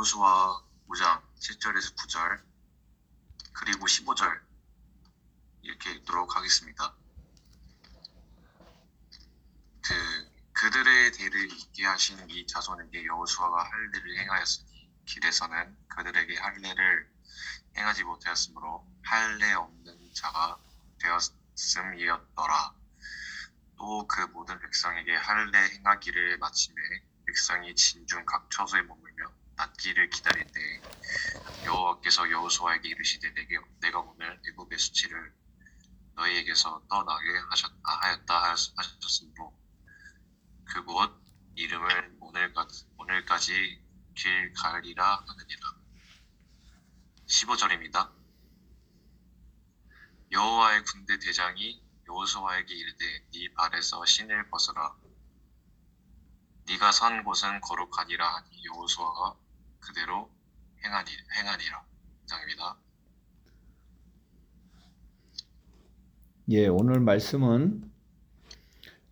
여호수아 5장 7절에서 9절 그리고 15절 이렇게 읽도록 하겠습니다. 그 그들의 대를 잇게 하신 이 자손에게 여호수아가 할례를 행하였으니 길에서는 그들에게 할례를 행하지 못하였으므로 할례 없는 자가 되었음이었더라. 또 그 모든 백성에게 할례 행하기를 마침에 백성이 진중 각 처소에 머물며 낫기를 기다릴 때 여호와께서 여호수아에게 이르시되 내게 내가 오늘 애굽의 수치를 너희에게서 떠나게 하셨, 아, 하였다 하였- 하셨으므로 그곳 이름을 오늘까지, 오늘까지 길갈이라 하느니라. 15절입니다. 여호와의 군대 대장이 여호수아에게 이르되 네 발에서 신을 벗어라. 네가 선 곳은 거룩하니라 하니 여호수아가 그대로 행하니, 행하니라 장입니다 예, 오늘 말씀은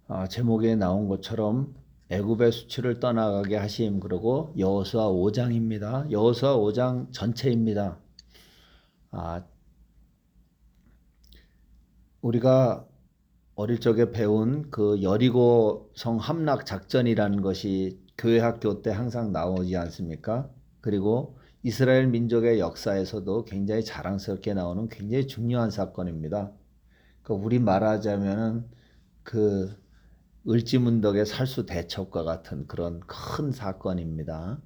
아, 제목에 나온 것처럼 애굽의 수치를 떠나가게 하심 그리고 여호수아 5장입니다. 여호수아 5장 전체입니다. 아, 우리가 어릴 적에 배운 그 여리고 성 함락 작전이라는 것이 교회 학교 때 항상 나오지 않습니까? 그리고 이스라엘 민족의 역사에서도 굉장히 자랑스럽게 나오는 굉장히 중요한 사건입니다. 그 우리 말하자면은 그 을지문덕의 살수 대첩과 같은 그런 큰 사건입니다.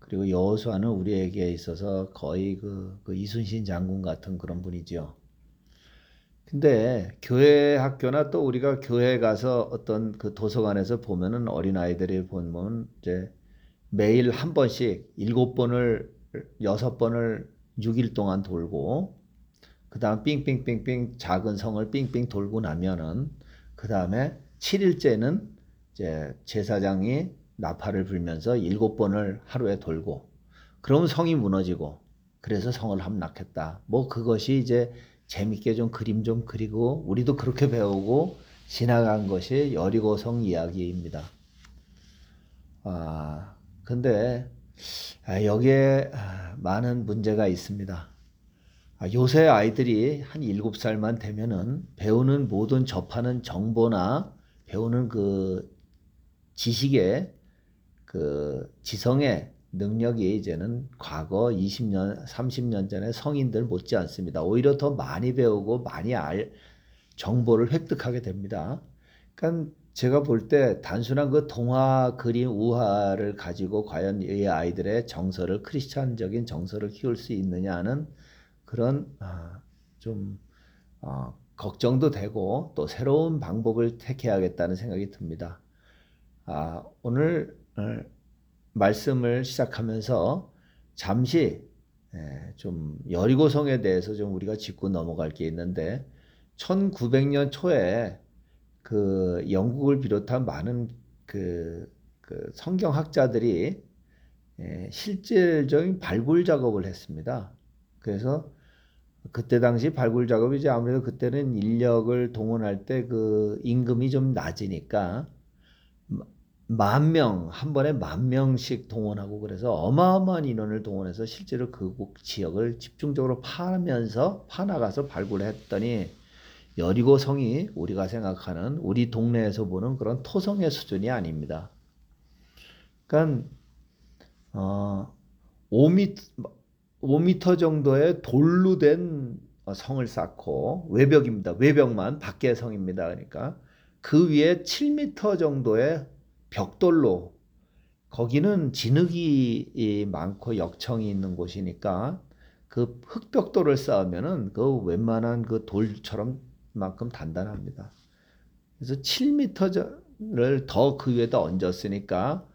그리고 여호수아는 우리에게 있어서 거의 그, 그 이순신 장군 같은 그런 분이죠. 근데 교회 학교나 또 우리가 교회 가서 어떤 그 도서관에서 보면은 어린 아이들이 보면 이제 매일 한 번씩 일곱 번을 여섯 번을 6일 동안 돌고 그 다음 삥삥삥삥 작은 성을 삥삥 돌고 나면은 그 다음에 7일째는 이제 제사장이 나팔을 불면서 일곱 번을 하루에 돌고 그러면 성이 무너지고 그래서 성을 함락했다. 뭐 그것이 이제 재밌게 좀 그림 좀 그리고 우리도 그렇게 배우고 지나간 것이 여리고성 이야기입니다. 아 근데 아, 여기에 아, 많은 문제가 있습니다. 아, 요새 아이들이 한 7살만 되면은 배우는 모든 접하는 정보나 배우는 그 지식의 그 지성의 능력이 이제는 과거 20년, 30년 전에 성인들 못지 않습니다. 오히려 더 많이 배우고 많이 알 정보를 획득하게 됩니다. 그러니까 제가 볼 때 단순한 그 동화 그림 우화를 가지고 과연 이 아이들의 정서를 크리스찬적인 정서를 키울 수 있느냐는 그런 아, 좀 어, 걱정도 되고 또 새로운 방법을 택해야겠다는 생각이 듭니다. 아, 오늘 어, 말씀을 시작하면서 잠시 예, 좀 여리고성에 대해서 좀 우리가 짚고 넘어갈 게 있는데 1900년 초에 그 영국을 비롯한 많은 그, 그 성경학자들이 예, 실질적인 발굴 작업을 했습니다. 그래서 그때 당시 발굴 작업이 이제 아무래도 그때는 인력을 동원할 때 그 임금이 좀 낮으니까 만 명, 한 번에 만 명씩 동원하고 그래서 어마어마한 인원을 동원해서 실제로 그 지역을 집중적으로 파면서 파나가서 발굴 했더니 여리고 성이 우리가 생각하는 우리 동네에서 보는 그런 토성의 수준이 아닙니다. 그러니까 어 5m 5m 정도의 돌로 된 성을 쌓고 외벽입니다. 외벽만 밖의 성입니다. 그러니까 그 위에 7m 정도의 벽돌로 거기는 진흙이 많고 역청이 있는 곳이니까 그 흙벽돌을 쌓으면은 그 웬만한 그 돌처럼 만큼 단단합니다. 그래서 7m를 더 그 위에다 얹었으니까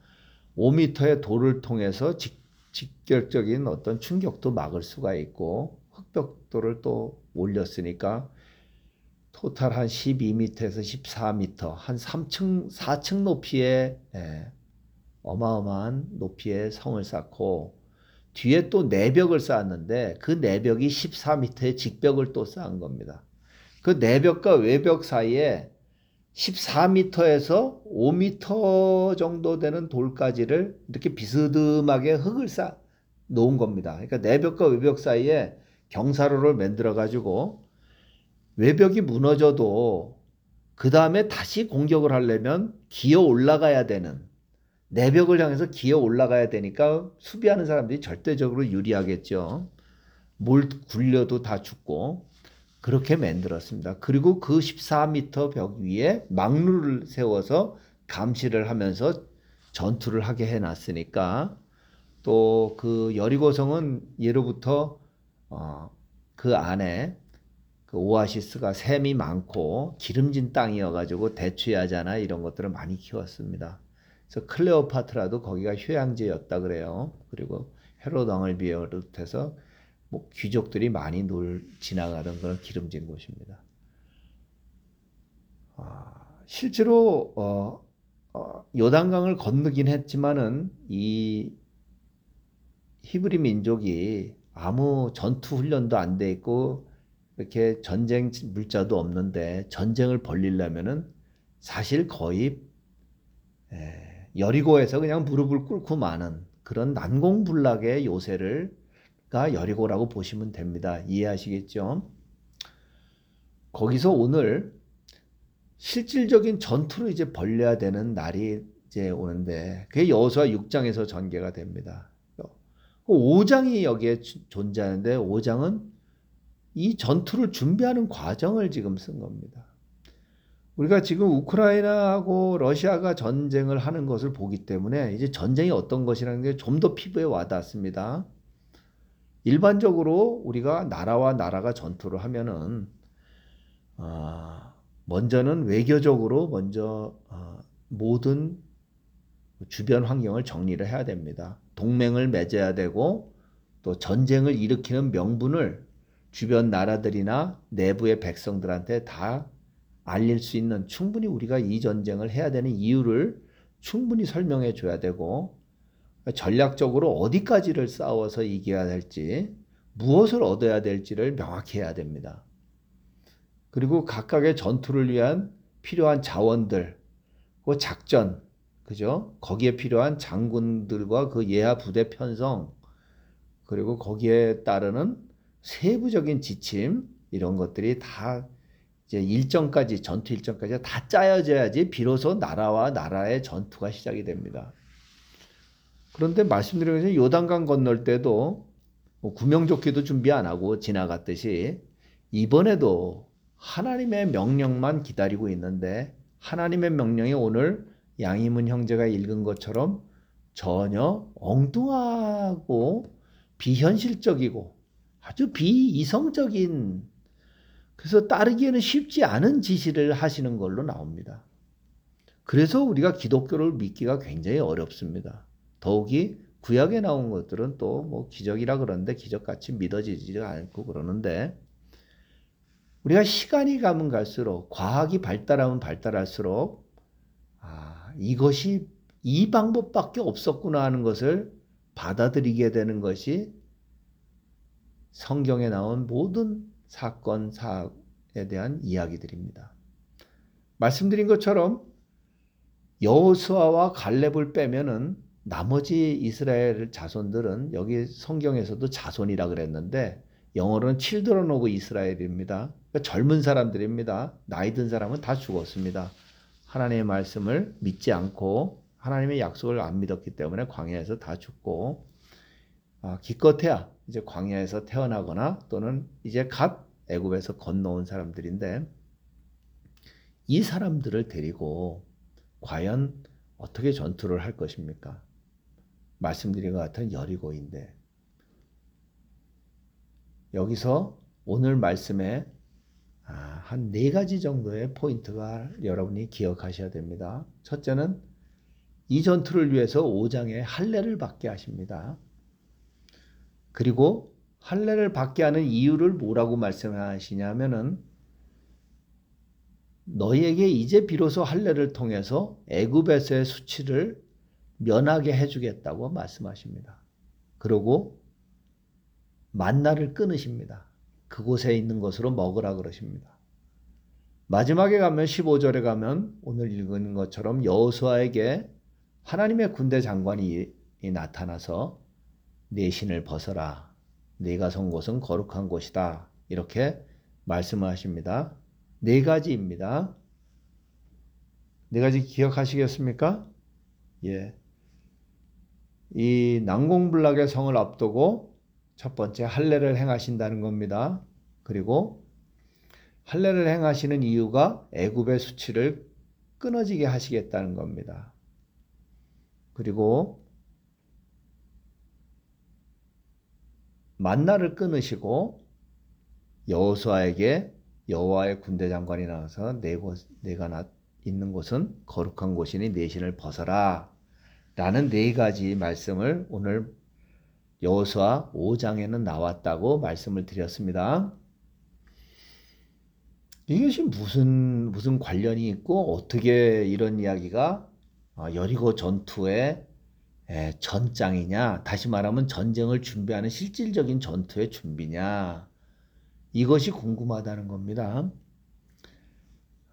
5m의 돌을 통해서 직, 직결적인 어떤 충격도 막을 수가 있고 흙벽돌을 또 올렸으니까 토탈 한 12m에서 14m, 한 3층, 4층 높이의 예, 어마어마한 높이의 성을 쌓고 뒤에 또 내벽을 쌓았는데 그 내벽이 14m의 직벽을 또 쌓은 겁니다. 그 내벽과 외벽 사이에 14m에서 5m 정도 되는 돌까지를 이렇게 비스듬하게 흙을 쌓, 놓은 겁니다. 그러니까 내벽과 외벽 사이에 경사로를 만들어 가지고 외벽이 무너져도 그 다음에 다시 공격을 하려면 기어 올라가야 되는 내벽을 향해서 기어 올라가야 되니까 수비하는 사람들이 절대적으로 유리하겠죠. 뭘 굴려도 다 죽고 그렇게 만들었습니다. 그리고 그 14m 벽 위에 망루를 세워서 감시를 하면서 전투를 하게 해놨으니까 또 그 여리고성은 예로부터 어, 그 안에 그 오아시스가 샘이 많고 기름진 땅이어가지고 대추야자나 이런 것들을 많이 키웠습니다. 그래서 클레오파트라도 거기가 휴양지였다 그래요. 그리고 헤롯 왕을 비롯해서 뭐 귀족들이 많이 놀 지나가던 그런 기름진 곳입니다. 아, 실제로 어, 어, 요단강을 건너긴 했지만은 이 히브리 민족이 아무 전투 훈련도 안 돼 있고 이렇게 전쟁 물자도 없는데 전쟁을 벌리려면은 사실 거의 에, 여리고에서 그냥 무릎을 꿇고 마는 그런 난공불락의 요새를 가 여리고라고 보시면 됩니다. 이해하시겠죠? 거기서 오늘 실질적인 전투를 이제 벌려야 되는 날이 이제 오는데 그게 여호수아 6장에서 전개가 됩니다. 5장이 여기에 존재하는데 5장은 이 전투를 준비하는 과정을 지금 쓴 겁니다. 우리가 지금 우크라이나하고 러시아가 전쟁을 하는 것을 보기 때문에 이제 전쟁이 어떤 것이라는 게 좀 더 피부에 와닿습니다. 일반적으로 우리가 나라와 나라가 전투를 하면은 어, 먼저는 외교적으로 먼저 어, 모든 주변 환경을 정리를 해야 됩니다. 동맹을 맺어야 되고 또 전쟁을 일으키는 명분을 주변 나라들이나 내부의 백성들한테 다 알릴 수 있는 충분히 우리가 이 전쟁을 해야 되는 이유를 충분히 설명해 줘야 되고 전략적으로 어디까지를 싸워서 이겨야 될지 무엇을 얻어야 될지를 명확히 해야 됩니다. 그리고 각각의 전투를 위한 필요한 자원들, 그 작전, 그죠? 거기에 필요한 장군들과 그 예하 부대 편성, 그리고 거기에 따르는 세부적인 지침, 이런 것들이 다 이제 일정까지, 전투 일정까지 다 짜여져야지 비로소 나라와 나라의 전투가 시작이 됩니다. 그런데 말씀드린 것처럼 요단강 건널 때도 뭐 구명조끼도 준비 안 하고 지나갔듯이 이번에도 하나님의 명령만 기다리고 있는데 하나님의 명령이 오늘 양희문 형제가 읽은 것처럼 전혀 엉뚱하고 비현실적이고 아주 비이성적인 그래서 따르기에는 쉽지 않은 지시를 하시는 걸로 나옵니다. 그래서 우리가 기독교를 믿기가 굉장히 어렵습니다. 더욱이 구약에 나온 것들은 또 뭐 기적이라 그러는데 기적같이 믿어지지 않고 그러는데 우리가 시간이 가면 갈수록 과학이 발달하면 발달할수록 아, 이것이 이 방법밖에 없었구나 하는 것을 받아들이게 되는 것이 성경에 나온 모든 사건 사에 대한 이야기들입니다. 말씀드린 것처럼 여호수아와 갈렙을 빼면은 나머지 이스라엘 자손들은 여기 성경에서도 자손이라 그랬는데 영어로는 children of 이스라엘입니다. 그러니까 젊은 사람들입니다. 나이 든 사람은 다 죽었습니다. 하나님의 말씀을 믿지 않고 하나님의 약속을 안 믿었기 때문에 광야에서 다 죽고 아, 기껏해야 이제 광야에서 태어나거나 또는 이제 갓 애굽에서 건너온 사람들인데 이 사람들을 데리고 과연 어떻게 전투를 할 것입니까? 말씀드린 것 같은 여리고인데 여기서 오늘 말씀에 아, 한네 가지 정도의 포인트가 여러분이 기억하셔야 됩니다. 첫째는 이 전투를 위해서 5장에 할례를 받게 하십니다. 그리고 할례를 받게 하는 이유를 뭐라고 말씀하시냐면은 너희에게 이제 비로소 할례를 통해서 애굽에서의 수치를 면하게 해주겠다고 말씀하십니다. 그리고 만나를 끊으십니다. 그곳에 있는 것으로 먹으라 그러십니다. 마지막에 가면 15절에 가면 오늘 읽은 것처럼 여호수아에게 하나님의 군대 장관이 나타나서 내 신을 벗어라. 네가 선 곳은 거룩한 곳이다. 이렇게 말씀을 하십니다. 네 가지입니다. 네 가지 기억하시겠습니까? 예. 이 난공불락의 성을 앞두고 첫 번째 할례를 행하신다는 겁니다. 그리고 할례를 행하시는 이유가 애굽의 수치를 끊어지게 하시겠다는 겁니다. 그리고 만나를 끊으시고 여호수아에게 여호와의 군대 장관이 나와서 내가 나, 있는 곳은 거룩한 곳이니 내 신을 벗어라 라는 네 가지 말씀을 오늘 여호수아 5장에는 나왔다고 말씀을 드렸습니다. 이것이 무슨 무슨 관련이 있고 어떻게 이런 이야기가 어, 여리고 전투의 에, 전장이냐 다시 말하면 전쟁을 준비하는 실질적인 전투의 준비냐 이것이 궁금하다는 겁니다.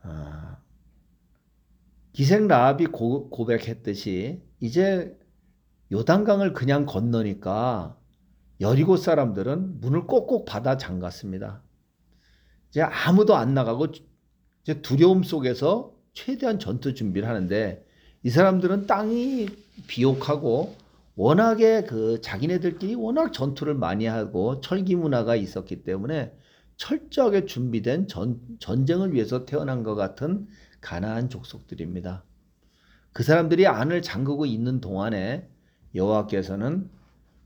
아, 기생 라합이 고, 고백했듯이 이제 요단강을 그냥 건너니까 여리고 사람들은 문을 꼭꼭 받아 잠갔습니다. 이제 아무도 안 나가고 이제 두려움 속에서 최대한 전투 준비를 하는데 이 사람들은 땅이 비옥하고 워낙에 그 자기네들끼리 워낙 전투를 많이 하고 철기 문화가 있었기 때문에 철저하게 준비된 전, 전쟁을 위해서 태어난 것 같은 가나안 족속들입니다. 그 사람들이 안을 잠그고 있는 동안에 여호와께서는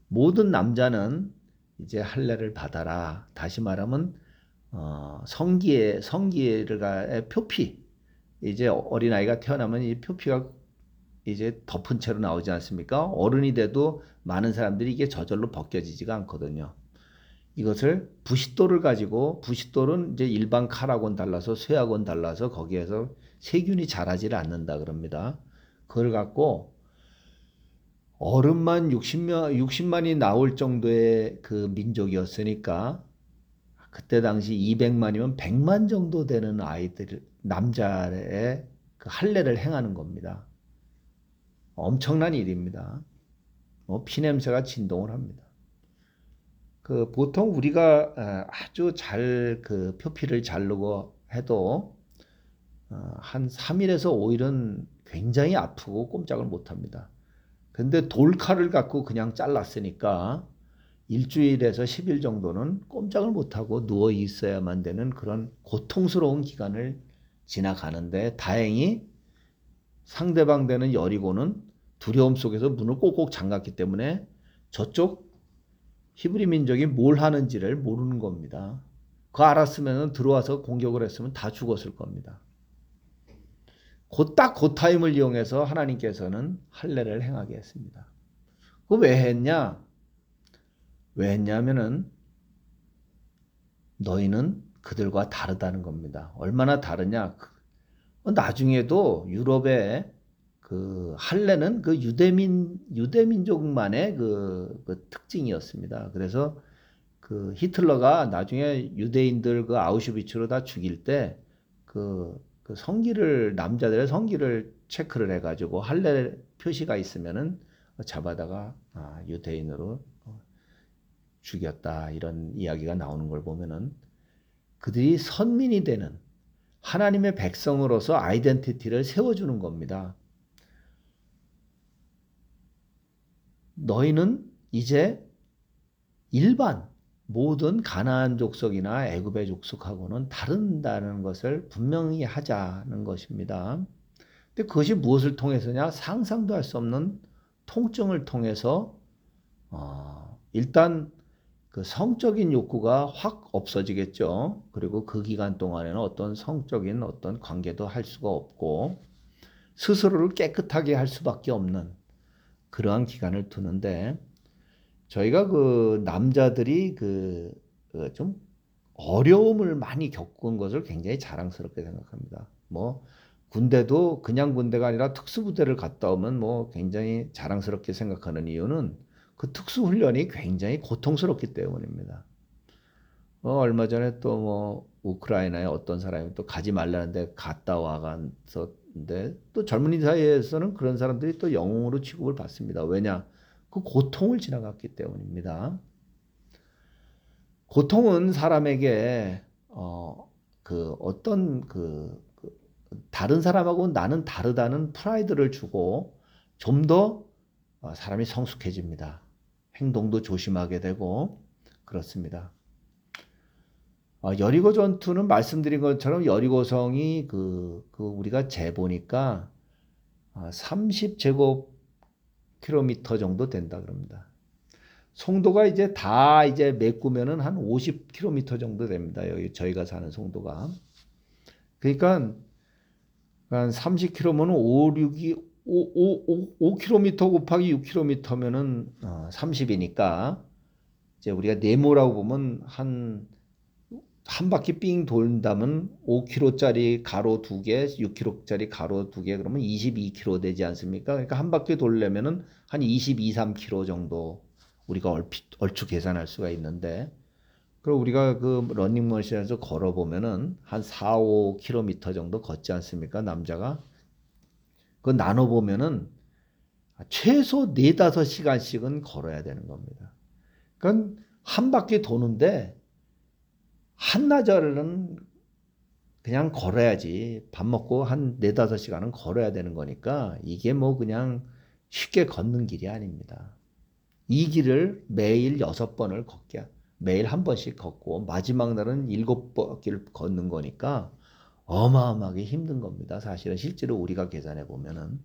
모든 남자는 이제 할례를 받아라. 다시 말하면 어, 성기의 성기의 표피 이제 어린 아이가 태어나면 이 표피가 이제 덮은 채로 나오지 않습니까? 어른이 돼도 많은 사람들이 이게 저절로 벗겨지지가 않거든요. 이것을 부싯돌을 가지고 부싯돌은 이제 일반 칼하고는 달라서 쇠하고는 달라서 거기에서 세균이 자라지를 않는다 그럽니다. 그걸 갖고 어른만 60만 60만이 나올 정도의 그 민족이었으니까 그때 당시 200만이면 100만 정도 되는 아이들 남자의 그 할례를 행하는 겁니다. 엄청난 일입니다. 어, 피냄새가 진동을 합니다. 그 보통 우리가 어, 아주 잘 그 표피를 자르고 해도 어, 한 3일에서 5일은 굉장히 아프고 꼼짝을 못 합니다. 근데 돌칼을 갖고 그냥 잘랐으니까 일주일에서 10일 정도는 꼼짝을 못하고 누워 있어야만 되는 그런 고통스러운 기간을 지나가는데 다행히 상대방 되는 여리고는 두려움 속에서 문을 꼭꼭 잠갔기 때문에 저쪽 히브리 민족이 뭘 하는지를 모르는 겁니다. 그 알았으면 들어와서 공격을 했으면 다 죽었을 겁니다. 곧딱 그 타임을 이용해서 하나님께서는 할례를 행하게 했습니다. 그 왜 했냐? 왜 했냐면은 너희는 그들과 다르다는 겁니다. 얼마나 다르냐? 나중에도 유럽의 그 할례는 그 유대민 유대민족만의 그, 그 특징이었습니다. 그래서 그 히틀러가 나중에 유대인들 그 아우슈비츠로 다 죽일 때그 그 성기를 남자들의 성기를 체크를 해가지고 할례 표시가 있으면은 잡아다가 아, 유대인으로 죽였다 이런 이야기가 나오는 걸 보면은 그들이 선민이 되는 하나님의 백성으로서 아이덴티티를 세워주는 겁니다. 너희는 이제 일반 모든 가나안 족속이나 애굽의 족속하고는 다른다는 것을 분명히 하자는 것입니다. 근데 그것이 무엇을 통해서냐? 상상도 할 수 없는 통증을 통해서 어, 일단 그 성적인 욕구가 확 없어지겠죠. 그리고 그 기간 동안에는 어떤 성적인 어떤 관계도 할 수가 없고 스스로를 깨끗하게 할 수밖에 없는 그러한 기간을 두는데 저희가 그 남자들이 그좀 그 어려움을 많이 겪은 것을 굉장히 자랑스럽게 생각합니다. 뭐 군대도 그냥 군대가 아니라 특수부대를 갔다 오면 뭐 굉장히 자랑스럽게 생각하는 이유는 그 특수 훈련이 굉장히 고통스럽기 때문입니다. 어, 얼마 전에 또 뭐 우크라이나에 어떤 사람이 또 가지 말라는데 갔다 와가서인데 또 젊은이 사이에서는 그런 사람들이 또 영웅으로 취급을 받습니다. 왜냐? 그 고통을 지나갔기 때문입니다. 고통은 사람에게 어, 그 어떤 그, 그 다른 사람하고 나는 다르다는 프라이드를 주고 좀더 어, 사람이 성숙해집니다. 행동도 조심하게 되고 그렇습니다. 어, 여리고 전투는 말씀드린 것처럼 여리고성이 그, 그 우리가 재보니까 30제곱 킬로미터 정도 된다 그럽니다. 송도가 이제 다 이제 메꾸면은 한 50km 정도 됩니다. 여기 저희가 사는 송도가. 그러니까 한 30km면은 5, 6이 5, 5, 5km 곱하기 6km면은 어, 30이니까 이제 우리가 네모라고 보면 한 한 바퀴 삥 돈다면 5km짜리 가로 두 개, 6km짜리 가로 두 개, 그러면 22km 되지 않습니까? 그러니까 한 바퀴 돌려면은 한 22, 3km 정도 우리가 얼핏, 얼추 계산할 수가 있는데, 그리고 우리가 그 러닝머신에서 걸어보면은 한 4, 5km 정도 걷지 않습니까? 남자가. 그 나눠보면은 최소 4, 5시간씩은 걸어야 되는 겁니다. 그러니까 한 바퀴 도는데 한나절은 그냥 걸어야지. 밥 먹고 한 네다섯 시간은 걸어야 되는 거니까 이게 뭐 그냥 쉽게 걷는 길이 아닙니다. 이 길을 매일 여섯 번을 걷게, 매일 한 번씩 걷고 마지막 날은 일곱 번길 걷는 거니까 어마어마하게 힘든 겁니다. 사실은 실제로 우리가 계산해 보면은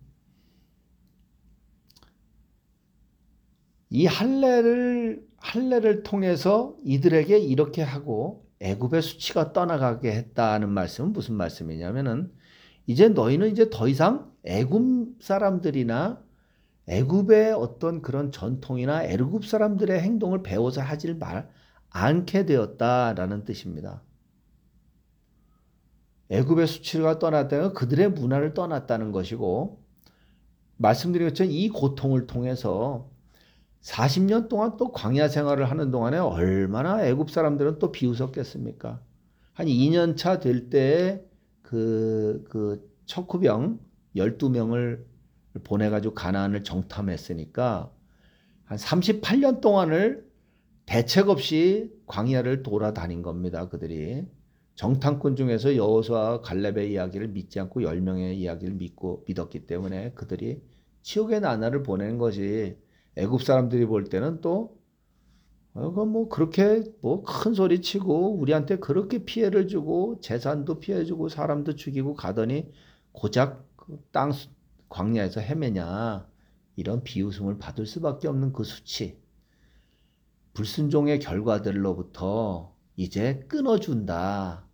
이 할례를 할례를 통해서 이들에게 이렇게 하고 애굽의 수치가 떠나가게 했다는 말씀은 무슨 말씀이냐면은 이제 너희는 이제 더 이상 애굽 사람들이나 애굽의 어떤 그런 전통이나 애굽 사람들의 행동을 배워서 하질 말 않게 되었다라는 뜻입니다. 애굽의 수치가 떠났다는 그들의 문화를 떠났다는 것이고 말씀드린 것처럼 이 고통을 통해서 40년 동안 또 광야 생활을 하는 동안에 얼마나 애굽 사람들은 또 비웃었겠습니까? 한 2년 차 될 때에 그, 그 척후병 12명을 보내가지고 가나안을 정탐했으니까 한 38년 동안을 대책 없이 광야를 돌아다닌 겁니다. 그들이. 정탐꾼 중에서 여호수아 갈렙의 이야기를 믿지 않고 10명의 이야기를 믿고 믿었기 때문에 그들이 지옥의 나날을 보낸 것이 애굽 사람들이 볼 때는 또 어, 뭐 그렇게 뭐 큰 소리 치고 우리한테 그렇게 피해를 주고 재산도 피해 주고 사람도 죽이고 가더니 고작 그땅 광야에서 헤매냐 이런 비웃음을 받을 수밖에 없는 그 수치 불순종의 결과들로부터 이제 끊어준다.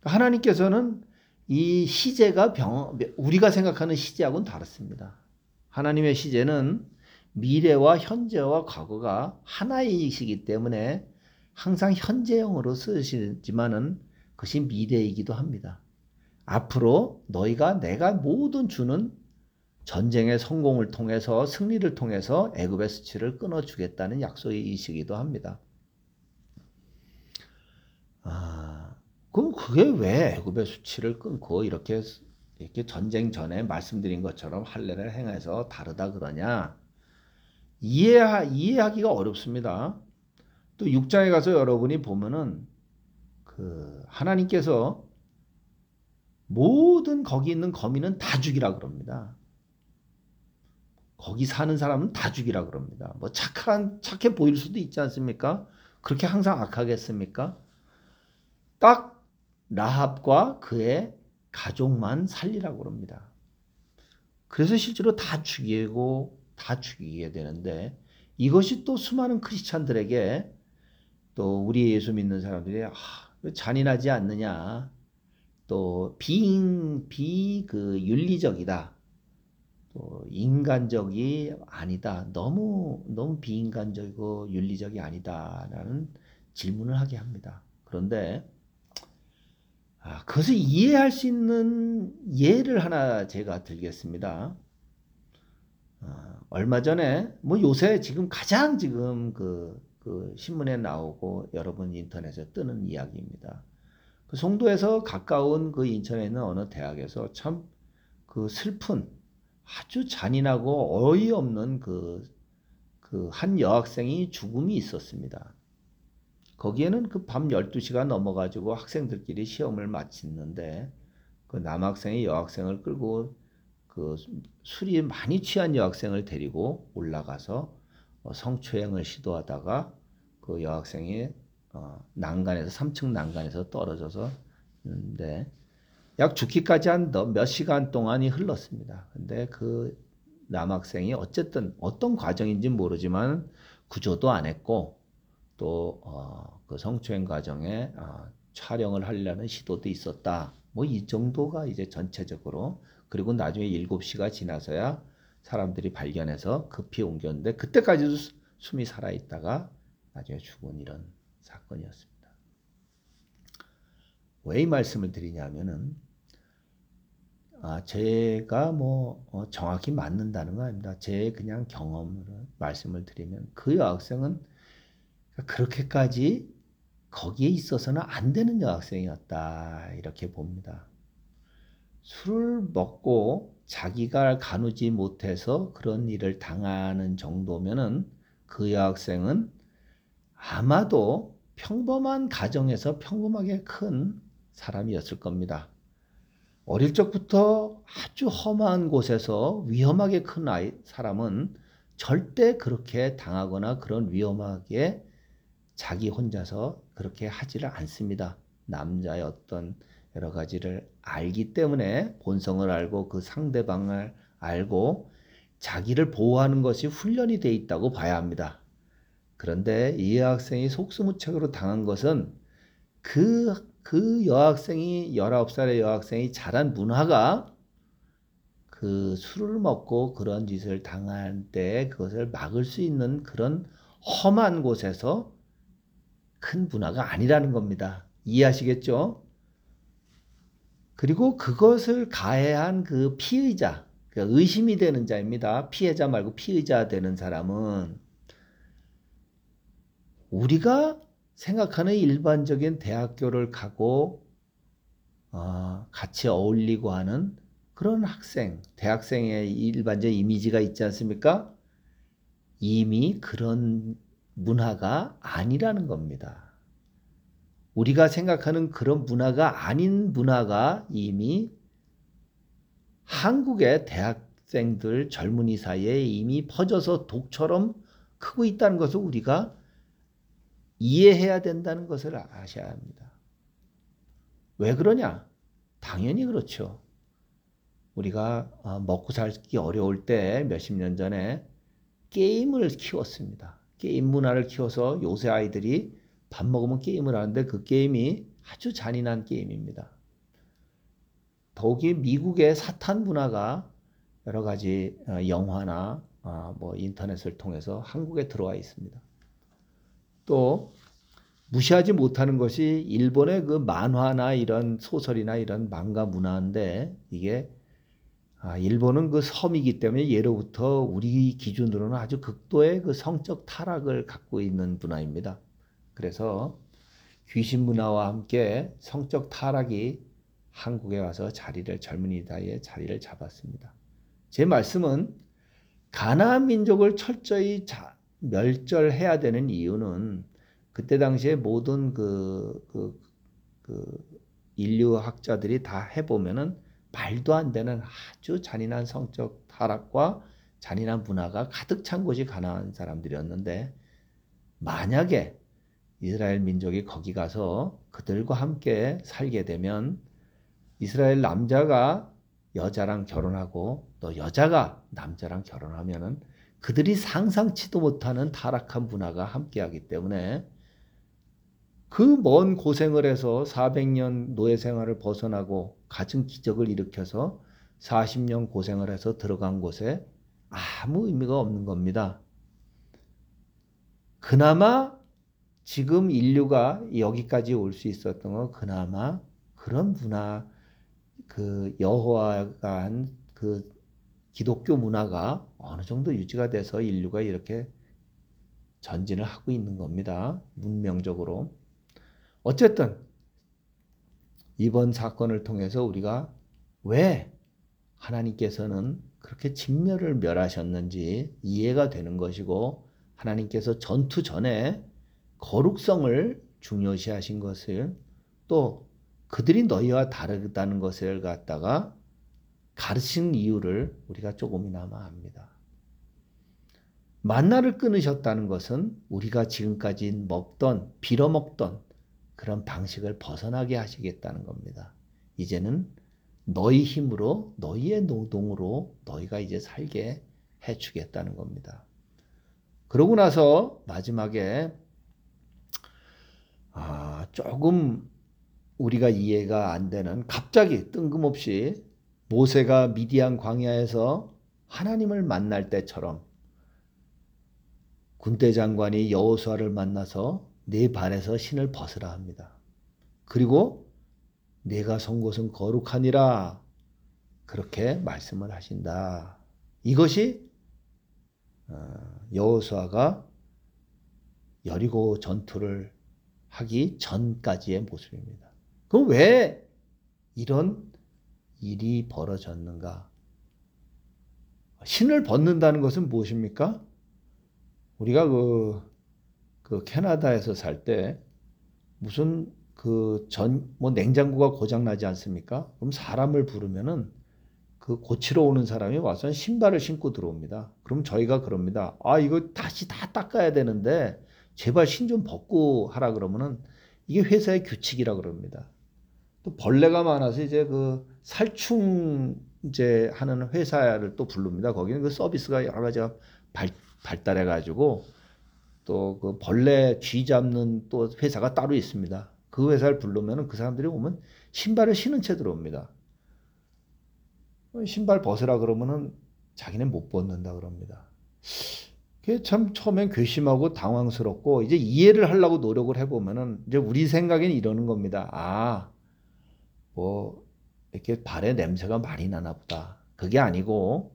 그러니까 하나님께서는 이 시제가 병, 우리가 생각하는 시제하고는 다릅니다. 하나님의 시제는 미래와 현재와 과거가 하나이시기 때문에 항상 현재형으로 쓰시지만은 그것이 미래이기도 합니다. 앞으로 너희가 내가 모든 주는 전쟁의 성공을 통해서 승리를 통해서 애굽의 수치를 끊어주겠다는 약속이시기도 합니다. 아, 그럼 그게 왜 애굽의 수치를 끊고 이렇게 이렇게 전쟁 전에 말씀드린 것처럼 할례를 행해서 다르다 그러냐? 이해하, 이해하기가 어렵습니다. 또 6장에 가서 여러분이 보면은 그 하나님께서 모든 거기 있는 거민은 다 죽이라 그럽니다. 거기 사는 사람은 다 죽이라 그럽니다. 뭐 착한 착해 보일 수도 있지 않습니까? 그렇게 항상 악하겠습니까? 딱 라합과 그의 가족만 살리라고 그럽니다. 그래서 실제로 다 죽이고 다 죽이게 되는데 이것이 또 수많은 크리스찬들에게 또 우리 예수 믿는 사람들이 아, 잔인하지 않느냐 또 비인 비그 윤리적이다 또 인간적이 아니다 너무 너무 비인간적이고 윤리적이 아니다라는 질문을 하게 합니다. 그런데 아, 그것을 이해할 수 있는 예를 하나 제가 들겠습니다. 아, 얼마 전에 뭐 요새 지금 가장 지금 그, 그 신문에 나오고 여러분 인터넷에 뜨는 이야기입니다. 그 송도에서 가까운 그 인천에 있는 어느 대학에서 참 그 슬픈 아주 잔인하고 어이없는 그, 그그한 여학생이 죽음이 있었습니다. 거기에는 그 밤 12시가 넘어가지고 학생들끼리 시험을 마쳤는데 그 남학생이 여학생을 끌고 그 술이 많이 취한 여학생을 데리고 올라가서 어, 성추행을 시도하다가 그 여학생이 어, 난간에서 3층 난간에서 떨어져서 있는데 약 죽기까지 한 몇 시간 동안이 흘렀습니다. 근데 그 남학생이 어쨌든 어떤 과정인지 모르지만 구조도 안 했고 또 어, 그 성추행 과정에 어, 촬영을 하려는 시도도 있었다. 뭐 이 정도가 이제 전체적으로 그리고 나중에 7시가 지나서야 사람들이 발견해서 급히 옮겼는데 그때까지도 수- 숨이 살아 있다가 나중에 죽은 이런 사건이었습니다. 왜 이 말씀을 드리냐면은 아, 제가 뭐 어, 정확히 맞는다는 거 아닙니다. 제 그냥 경험으로 말씀을 드리면 그 여학생은 그렇게까지 거기에 있어서는 안 되는 여학생이었다 이렇게 봅니다. 술을 먹고 자기가 가누지 못해서 그런 일을 당하는 정도면은 그 여학생은 아마도 평범한 가정에서 평범하게 큰 사람이었을 겁니다. 어릴 적부터 아주 험한 곳에서 위험하게 큰 아이, 사람은 절대 그렇게 당하거나 그런 위험하게 자기 혼자서 그렇게 하지를 않습니다. 남자의 어떤 여러 가지를 알기 때문에 본성을 알고 그 상대방을 알고 자기를 보호하는 것이 훈련이 돼 있다고 봐야 합니다. 그런데 이 여학생이 속수무책으로 당한 것은 그, 그 여학생이, 19살의 여학생이 자란 문화가 그 술을 먹고 그런 짓을 당할 때 그것을 막을 수 있는 그런 험한 곳에서 큰 문화가 아니라는 겁니다. 이해하시겠죠? 그리고 그것을 가해한 그 피의자, 그 의심이 되는 자입니다. 피해자 말고 피의자 되는 사람은 우리가 생각하는 일반적인 대학교를 가고 어, 같이 어울리고 하는 그런 학생, 대학생의 일반적 이미지가 있지 않습니까? 이미 그런 문화가 아니라는 겁니다. 우리가 생각하는 그런 문화가 아닌 문화가 이미 한국의 대학생들 젊은이 사이에 이미 퍼져서 독처럼 크고 있다는 것을 우리가 이해해야 된다는 것을 아셔야 합니다. 왜 그러냐? 당연히 그렇죠. 우리가 어, 먹고 살기 어려울 때 몇십 년 전에 게임을 키웠습니다. 게임 문화를 키워서 요새 아이들이 밥 먹으면 게임을 하는데 그 게임이 아주 잔인한 게임입니다. 더욱이 미국의 사탄 문화가 여러 가지 어, 영화나 어, 뭐 인터넷을 통해서 한국에 들어와 있습니다. 또 무시하지 못하는 것이 일본의 그 만화나 이런 소설이나 이런 망가 문화인데 이게 아, 일본은 그 섬이기 때문에 예로부터 우리 기준으로는 아주 극도의 그 성적 타락을 갖고 있는 문화입니다. 그래서 귀신 문화와 함께 성적 타락이 한국에 와서 자리를 젊은이 나이에 자리를 잡았습니다. 제 말씀은 가나안 민족을 철저히 자, 멸절해야 되는 이유는 그때 당시에 모든 그, 그, 그 인류학자들이 다 해보면은 말도 안 되는 아주 잔인한 성적 타락과 잔인한 문화가 가득 찬 곳이 가나안 사람들이었는데 만약에 이스라엘 민족이 거기 가서 그들과 함께 살게 되면 이스라엘 남자가 여자랑 결혼하고 또 여자가 남자랑 결혼하면은 그들이 상상치도 못하는 타락한 문화가 함께하기 때문에 그 먼 고생을 해서 400년 노예 생활을 벗어나고 가진 기적을 일으켜서 40년 고생을 해서 들어간 곳에 아무 의미가 없는 겁니다. 그나마 지금 인류가 여기까지 올 수 있었던 건 그나마 그런 문화, 그 여호와가 한 그 기독교 문화가 어느 정도 유지가 돼서 인류가 이렇게 전진을 하고 있는 겁니다. 문명적으로. 어쨌든 이번 사건을 통해서 우리가 왜 하나님께서는 그렇게 진멸을 멸하셨는지 이해가 되는 것이고 하나님께서 전투 전에 거룩성을 중요시하신 것을 또 그들이 너희와 다르다는 것을 갖다가 가르친 이유를 우리가 조금이나마 압니다. 만나를 끊으셨다는 것은 우리가 지금까지 먹던 빌어먹던 그런 방식을 벗어나게 하시겠다는 겁니다. 이제는 너희 힘으로 너희의 노동으로 너희가 이제 살게 해주겠다는 겁니다. 그러고 나서 마지막에 아, 조금 우리가 이해가 안 되는 갑자기 뜬금없이 모세가 미디안 광야에서 하나님을 만날 때처럼 군대 장관이 여호수아를 만나서 네 발에서 신을 벗으라 합니다. 그리고 내가 선 곳은 거룩하니라 그렇게 말씀을 하신다. 이것이 어, 여호수아가 여리고 전투를 하기 전까지의 모습입니다. 그럼 왜 이런 일이 벌어졌는가? 신을 벗는다는 것은 무엇입니까? 우리가 그, 그 캐나다에서 살 때 무슨 그 전, 뭐 냉장고가 고장나지 않습니까? 그럼 사람을 부르면은 그 고치러 오는 사람이 와서 신발을 신고 들어옵니다. 그럼 저희가 그럽니다. 아, 이거 다시 다 닦아야 되는데 제발 신 좀 벗고 하라 그러면은 이게 회사의 규칙이라 그럽니다. 또 벌레가 많아서 이제 그 살충 이제 하는 회사를 또 부릅니다. 거기는 그 서비스가 여러 가지가 발, 발달해 가지고 또 그 벌레 쥐 잡는 또 회사가 따로 있습니다. 그 회사를 부르면은 그 사람들이 오면 신발을 신은 채 들어옵니다. 신발 벗으라 그러면은 자기는 못 벗는다 그럽니다. 그게 참 처음엔 괘씸하고 당황스럽고 이제 이해를 하려고 노력을 해보면은 이제 우리 생각엔 이러는 겁니다. 아, 뭐 이렇게 발에 냄새가 많이 나나 보다. 그게 아니고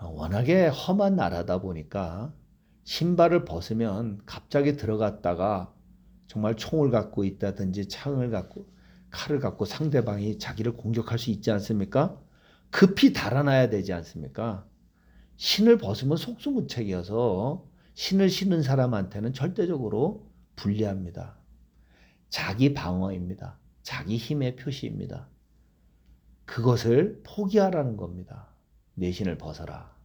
워낙에 험한 나라다 보니까 신발을 벗으면 갑자기 들어갔다가 정말 총을 갖고 있다든지 창을 갖고 칼을 갖고 상대방이 자기를 공격할 수 있지 않습니까? 급히 달아나야 되지 않습니까? 신을 벗으면 속수무책이어서 신을 신는 사람한테는 절대적으로 불리합니다. 자기 방어입니다. 자기 힘의 표시입니다. 그것을 포기하라는 겁니다. 내 신을 벗어라.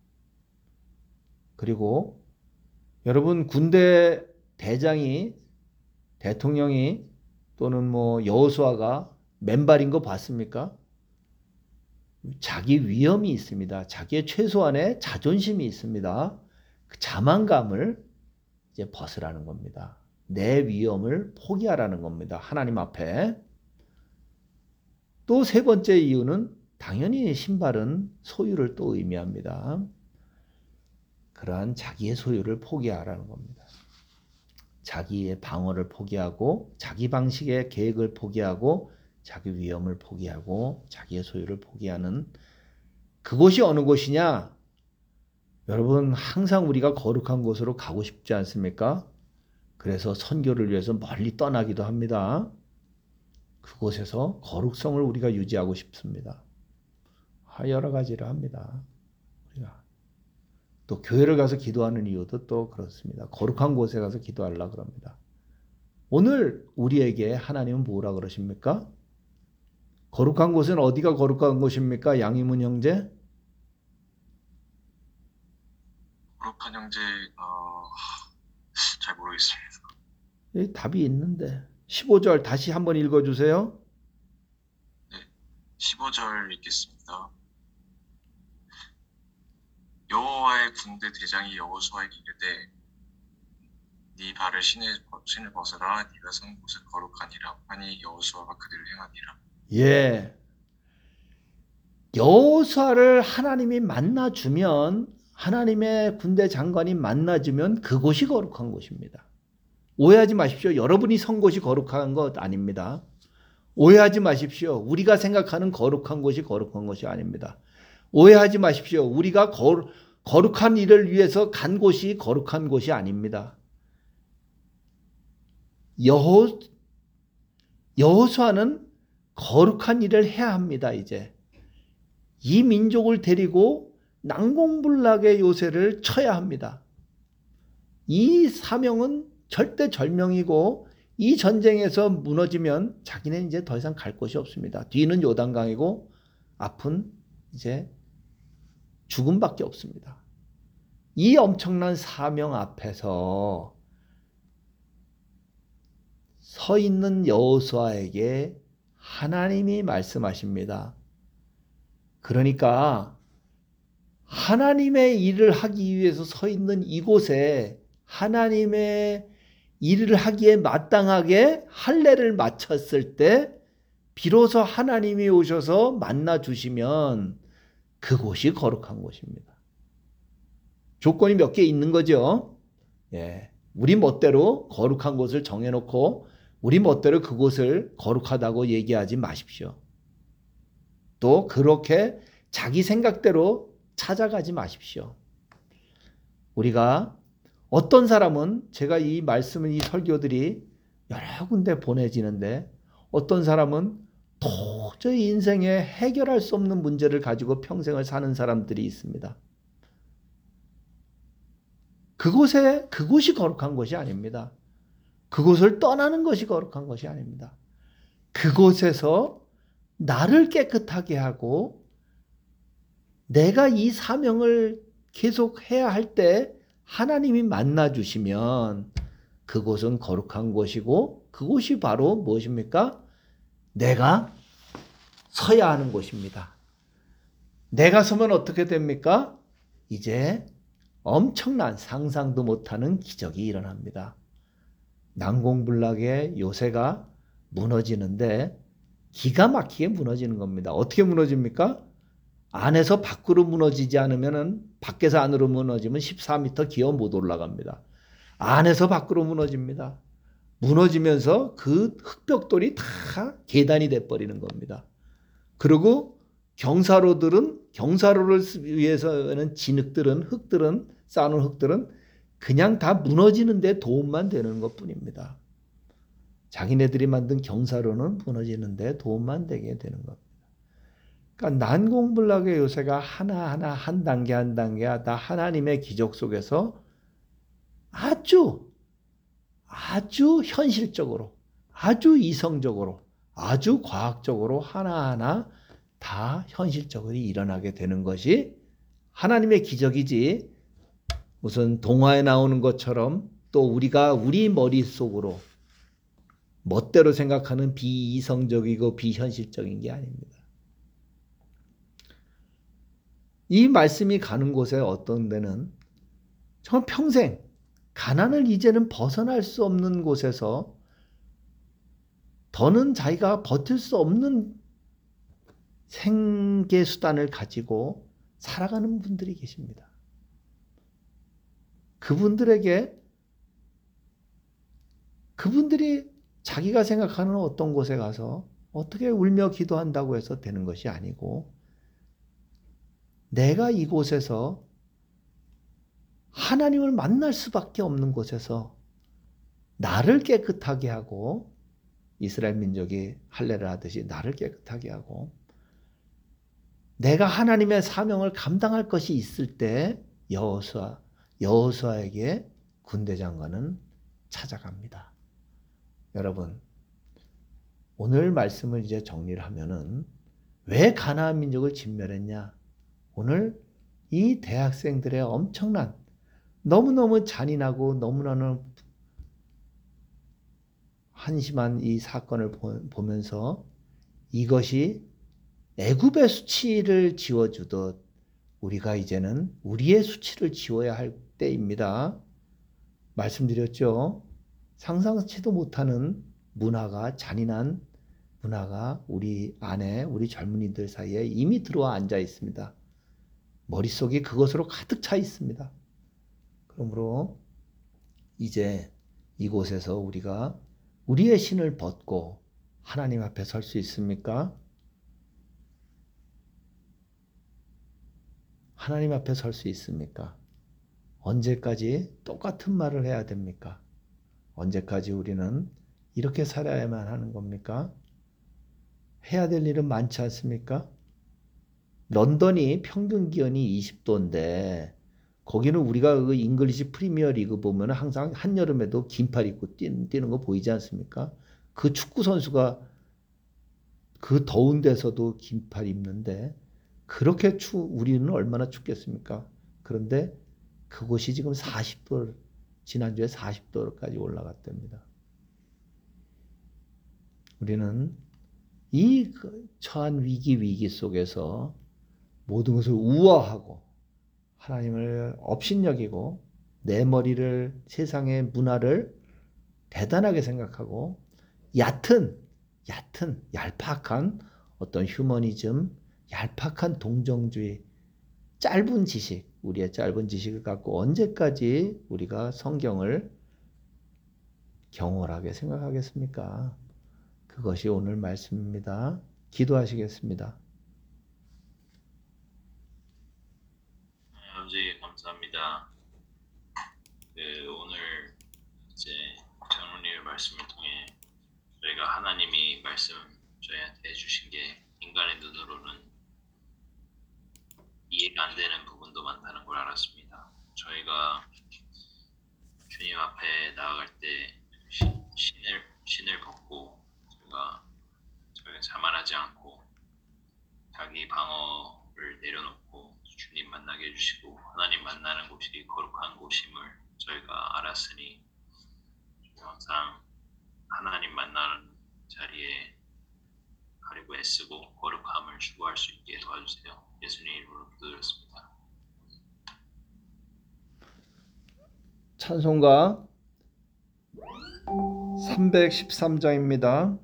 그리고 여러분 군대 대장이 대통령이 또는 뭐 여호수아가 맨발인 거 봤습니까? 자기 위험이 있습니다. 자기의 최소한의 자존심이 있습니다. 그 자만감을 이제 벗으라는 겁니다. 내 위험을 포기하라는 겁니다. 하나님 앞에. 또 세 번째 이유는 당연히 신발은 소유를 또 의미합니다. 그러한 자기의 소유를 포기하라는 겁니다. 자기의 방어를 포기하고 자기 방식의 계획을 포기하고 자기 위험을 포기하고 자기의 소유를 포기하는 그곳이 어느 곳이냐? 여러분 항상 우리가 거룩한 곳으로 가고 싶지 않습니까? 그래서 선교를 위해서 멀리 떠나기도 합니다. 그곳에서 거룩성을 우리가 유지하고 싶습니다. 아, 여러 가지를 합니다. 우리가 또 교회를 가서 기도하는 이유도 또 그렇습니다. 거룩한 곳에 가서 기도하려 그럽니다. 오늘 우리에게 하나님은 뭐라 그러십니까? 거룩한 곳은 어디가 거룩한 곳입니까? 양이문 형제? 거룩한 형제 어, 잘 모르겠습니다. 답이 있는데 15절 다시 한번 읽어주세요. 15절 읽겠습니다. 여호와의 군대 대장이 여호수아에게 이르되 네 발을 신을, 신을 벗어라 네가 선 곳은 거룩하니라 하니 여호수아가 그들을 행하니라. 예. 여호수아를 하나님이 만나 주면 하나님의 군대 장관이 만나 주면 그곳이 거룩한 곳입니다. 오해하지 마십시오. 여러분이 선 곳이 거룩한 것 아닙니다. 오해하지 마십시오. 우리가 생각하는 거룩한 곳이 거룩한 것이 아닙니다. 오해하지 마십시오. 우리가 거, 거룩한 일을 위해서 간 곳이 거룩한 곳이 아닙니다. 여호 여호수아는 거룩한 일을 해야 합니다. 이제 이 민족을 데리고 난공불락의 요새를 쳐야 합니다. 이 사명은 절대 절명이고 이 전쟁에서 무너지면 자기는 이제 더 이상 갈 곳이 없습니다. 뒤는 요단강이고 앞은 이제 죽음밖에 없습니다. 이 엄청난 사명 앞에서 서 있는 여호수아에게 하나님이 말씀하십니다. 그러니까 하나님의 일을 하기 위해서 서 있는 이곳에 하나님의 일을 하기에 마땅하게 할례를 마쳤을 때 비로소 하나님이 오셔서 만나 주시면 그곳이 거룩한 곳입니다. 조건이 몇 개 있는 거죠. 예. 우리 멋대로 거룩한 곳을 정해놓고 우리 멋대로 그곳을 거룩하다고 얘기하지 마십시오. 또 그렇게 자기 생각대로 찾아가지 마십시오. 우리가 어떤 사람은 제가 이 말씀을 이 설교들이 여러 군데 보내지는데 어떤 사람은 도저히 인생에 해결할 수 없는 문제를 가지고 평생을 사는 사람들이 있습니다. 그곳에 그곳이 거룩한 것이 아닙니다. 그곳을 떠나는 것이 거룩한 것이 아닙니다. 그곳에서 나를 깨끗하게 하고 내가 이 사명을 계속 해야 할 때 하나님이 만나 주시면 그곳은 거룩한 곳이고 그곳이 바로 무엇입니까? 내가 서야 하는 곳입니다. 내가 서면 어떻게 됩니까? 이제 엄청난 상상도 못하는 기적이 일어납니다. 난공불락의 요새가 무너지는데 기가 막히게 무너지는 겁니다. 어떻게 무너집니까? 안에서 밖으로 무너지지 않으면 밖에서 안으로 무너지면 14m 기어 못 올라갑니다. 안에서 밖으로 무너집니다. 무너지면서 그 흙벽돌이 다 계단이 돼 버리는 겁니다. 그리고 경사로들은 경사로를 위해서는 진흙들은 흙들은 쌓아놓은 흙들은 그냥 다 무너지는데 도움만 되는 것 뿐입니다. 자기네들이 만든 경사로는 무너지는데 도움만 되게 되는 겁니다. 그러니까 난공불락의 요새가 하나하나 한 단계 한 단계 다 하나님의 기적 속에서 아주 아주 현실적으로 아주 이성적으로 아주 과학적으로 하나하나 다 현실적으로 일어나게 되는 것이 하나님의 기적이지 무슨 동화에 나오는 것처럼 또 우리가 우리 머릿속으로 멋대로 생각하는 비이성적이고 비현실적인 게 아닙니다. 이 말씀이 가는 곳에 어떤 데는 정말 평생 가난을 이제는 벗어날 수 없는 곳에서 더는 자기가 버틸 수 없는 생계 수단을 가지고 살아가는 분들이 계십니다. 그분들에게 그분들이 자기가 생각하는 어떤 곳에 가서 어떻게 울며 기도한다고 해서 되는 것이 아니고 내가 이곳에서 하나님을 만날 수밖에 없는 곳에서 나를 깨끗하게 하고 이스라엘 민족이 할례를 하듯이 나를 깨끗하게 하고 내가 하나님의 사명을 감당할 것이 있을 때 여호수아 여호수아에게 군대 장관은 찾아갑니다. 여러분 오늘 말씀을 이제 정리를 하면은 왜 가나안 민족을 진멸했냐? 오늘 이 대학생들의 엄청난 너무너무 잔인하고 너무너무 한심한 이 사건을 보면서 이것이 애굽의 수치를 지워주듯 우리가 이제는 우리의 수치를 지워야 할 때입니다. 말씀드렸죠. 상상치도 못하는 문화가 잔인한 문화가 우리 안에 우리 젊은이들 사이에 이미 들어와 앉아 있습니다. 머릿속이 그것으로 가득 차 있습니다. 그러므로 이제 이곳에서 우리가 우리의 신을 벗고 하나님 앞에 설 수 있습니까? 하나님 앞에 설 수 있습니까? 언제까지 똑같은 말을 해야 됩니까? 언제까지 우리는 이렇게 살아야만 하는 겁니까? 해야 될 일은 많지 않습니까? 런던이 평균 기온이 20도인데 거기는 우리가 그 English Premier League 보면 항상 한여름에도 긴팔 입고 뛰는, 뛰는 거 보이지 않습니까? 그 축구 선수가 그 더운 데서도 긴팔 입는데 그렇게 추 우리는 얼마나 춥겠습니까? 그런데 그곳이 지금 40도 지난주에 40도까지 올라갔답니다. 우리는 이그 처한 위기 위기 속에서 모든 것을 우아하고 하나님을 업신여기고 내 머리를 세상의 문화를 대단하게 생각하고 얕은 얕은 얄팍한 어떤 휴머니즘, 얄팍한 동정주의, 짧은 지식, 우리의 짧은 지식을 갖고 언제까지 우리가 성경을 경홀하게 생각하겠습니까? 그것이 오늘 말씀입니다. 기도하시겠습니다. 아버지 감사합니다. 그 오늘 이제 장로님의 말씀을 통해 저희가 하나님이 말씀 저희한테 해주신 게 인간의 눈으로는 이해가 안 되는 부분도 많다는 걸 알았습니다. 저희가 주님 앞에 나아갈 때 시- 신을 신을 벗고 저희가 저희가 자만하지 않고 자기 방어를 내려놓고 주님 만나게 해주시고 하나님 만나는 곳이 거룩한 곳임을 저희가 알았으니 항상 하나님 만나는 자리에 가리고 애쓰고 거룩함을 추구할 수 있게 도와주세요. 예수님 이름으로 기도드렸습니다. 찬송가 313장입니다.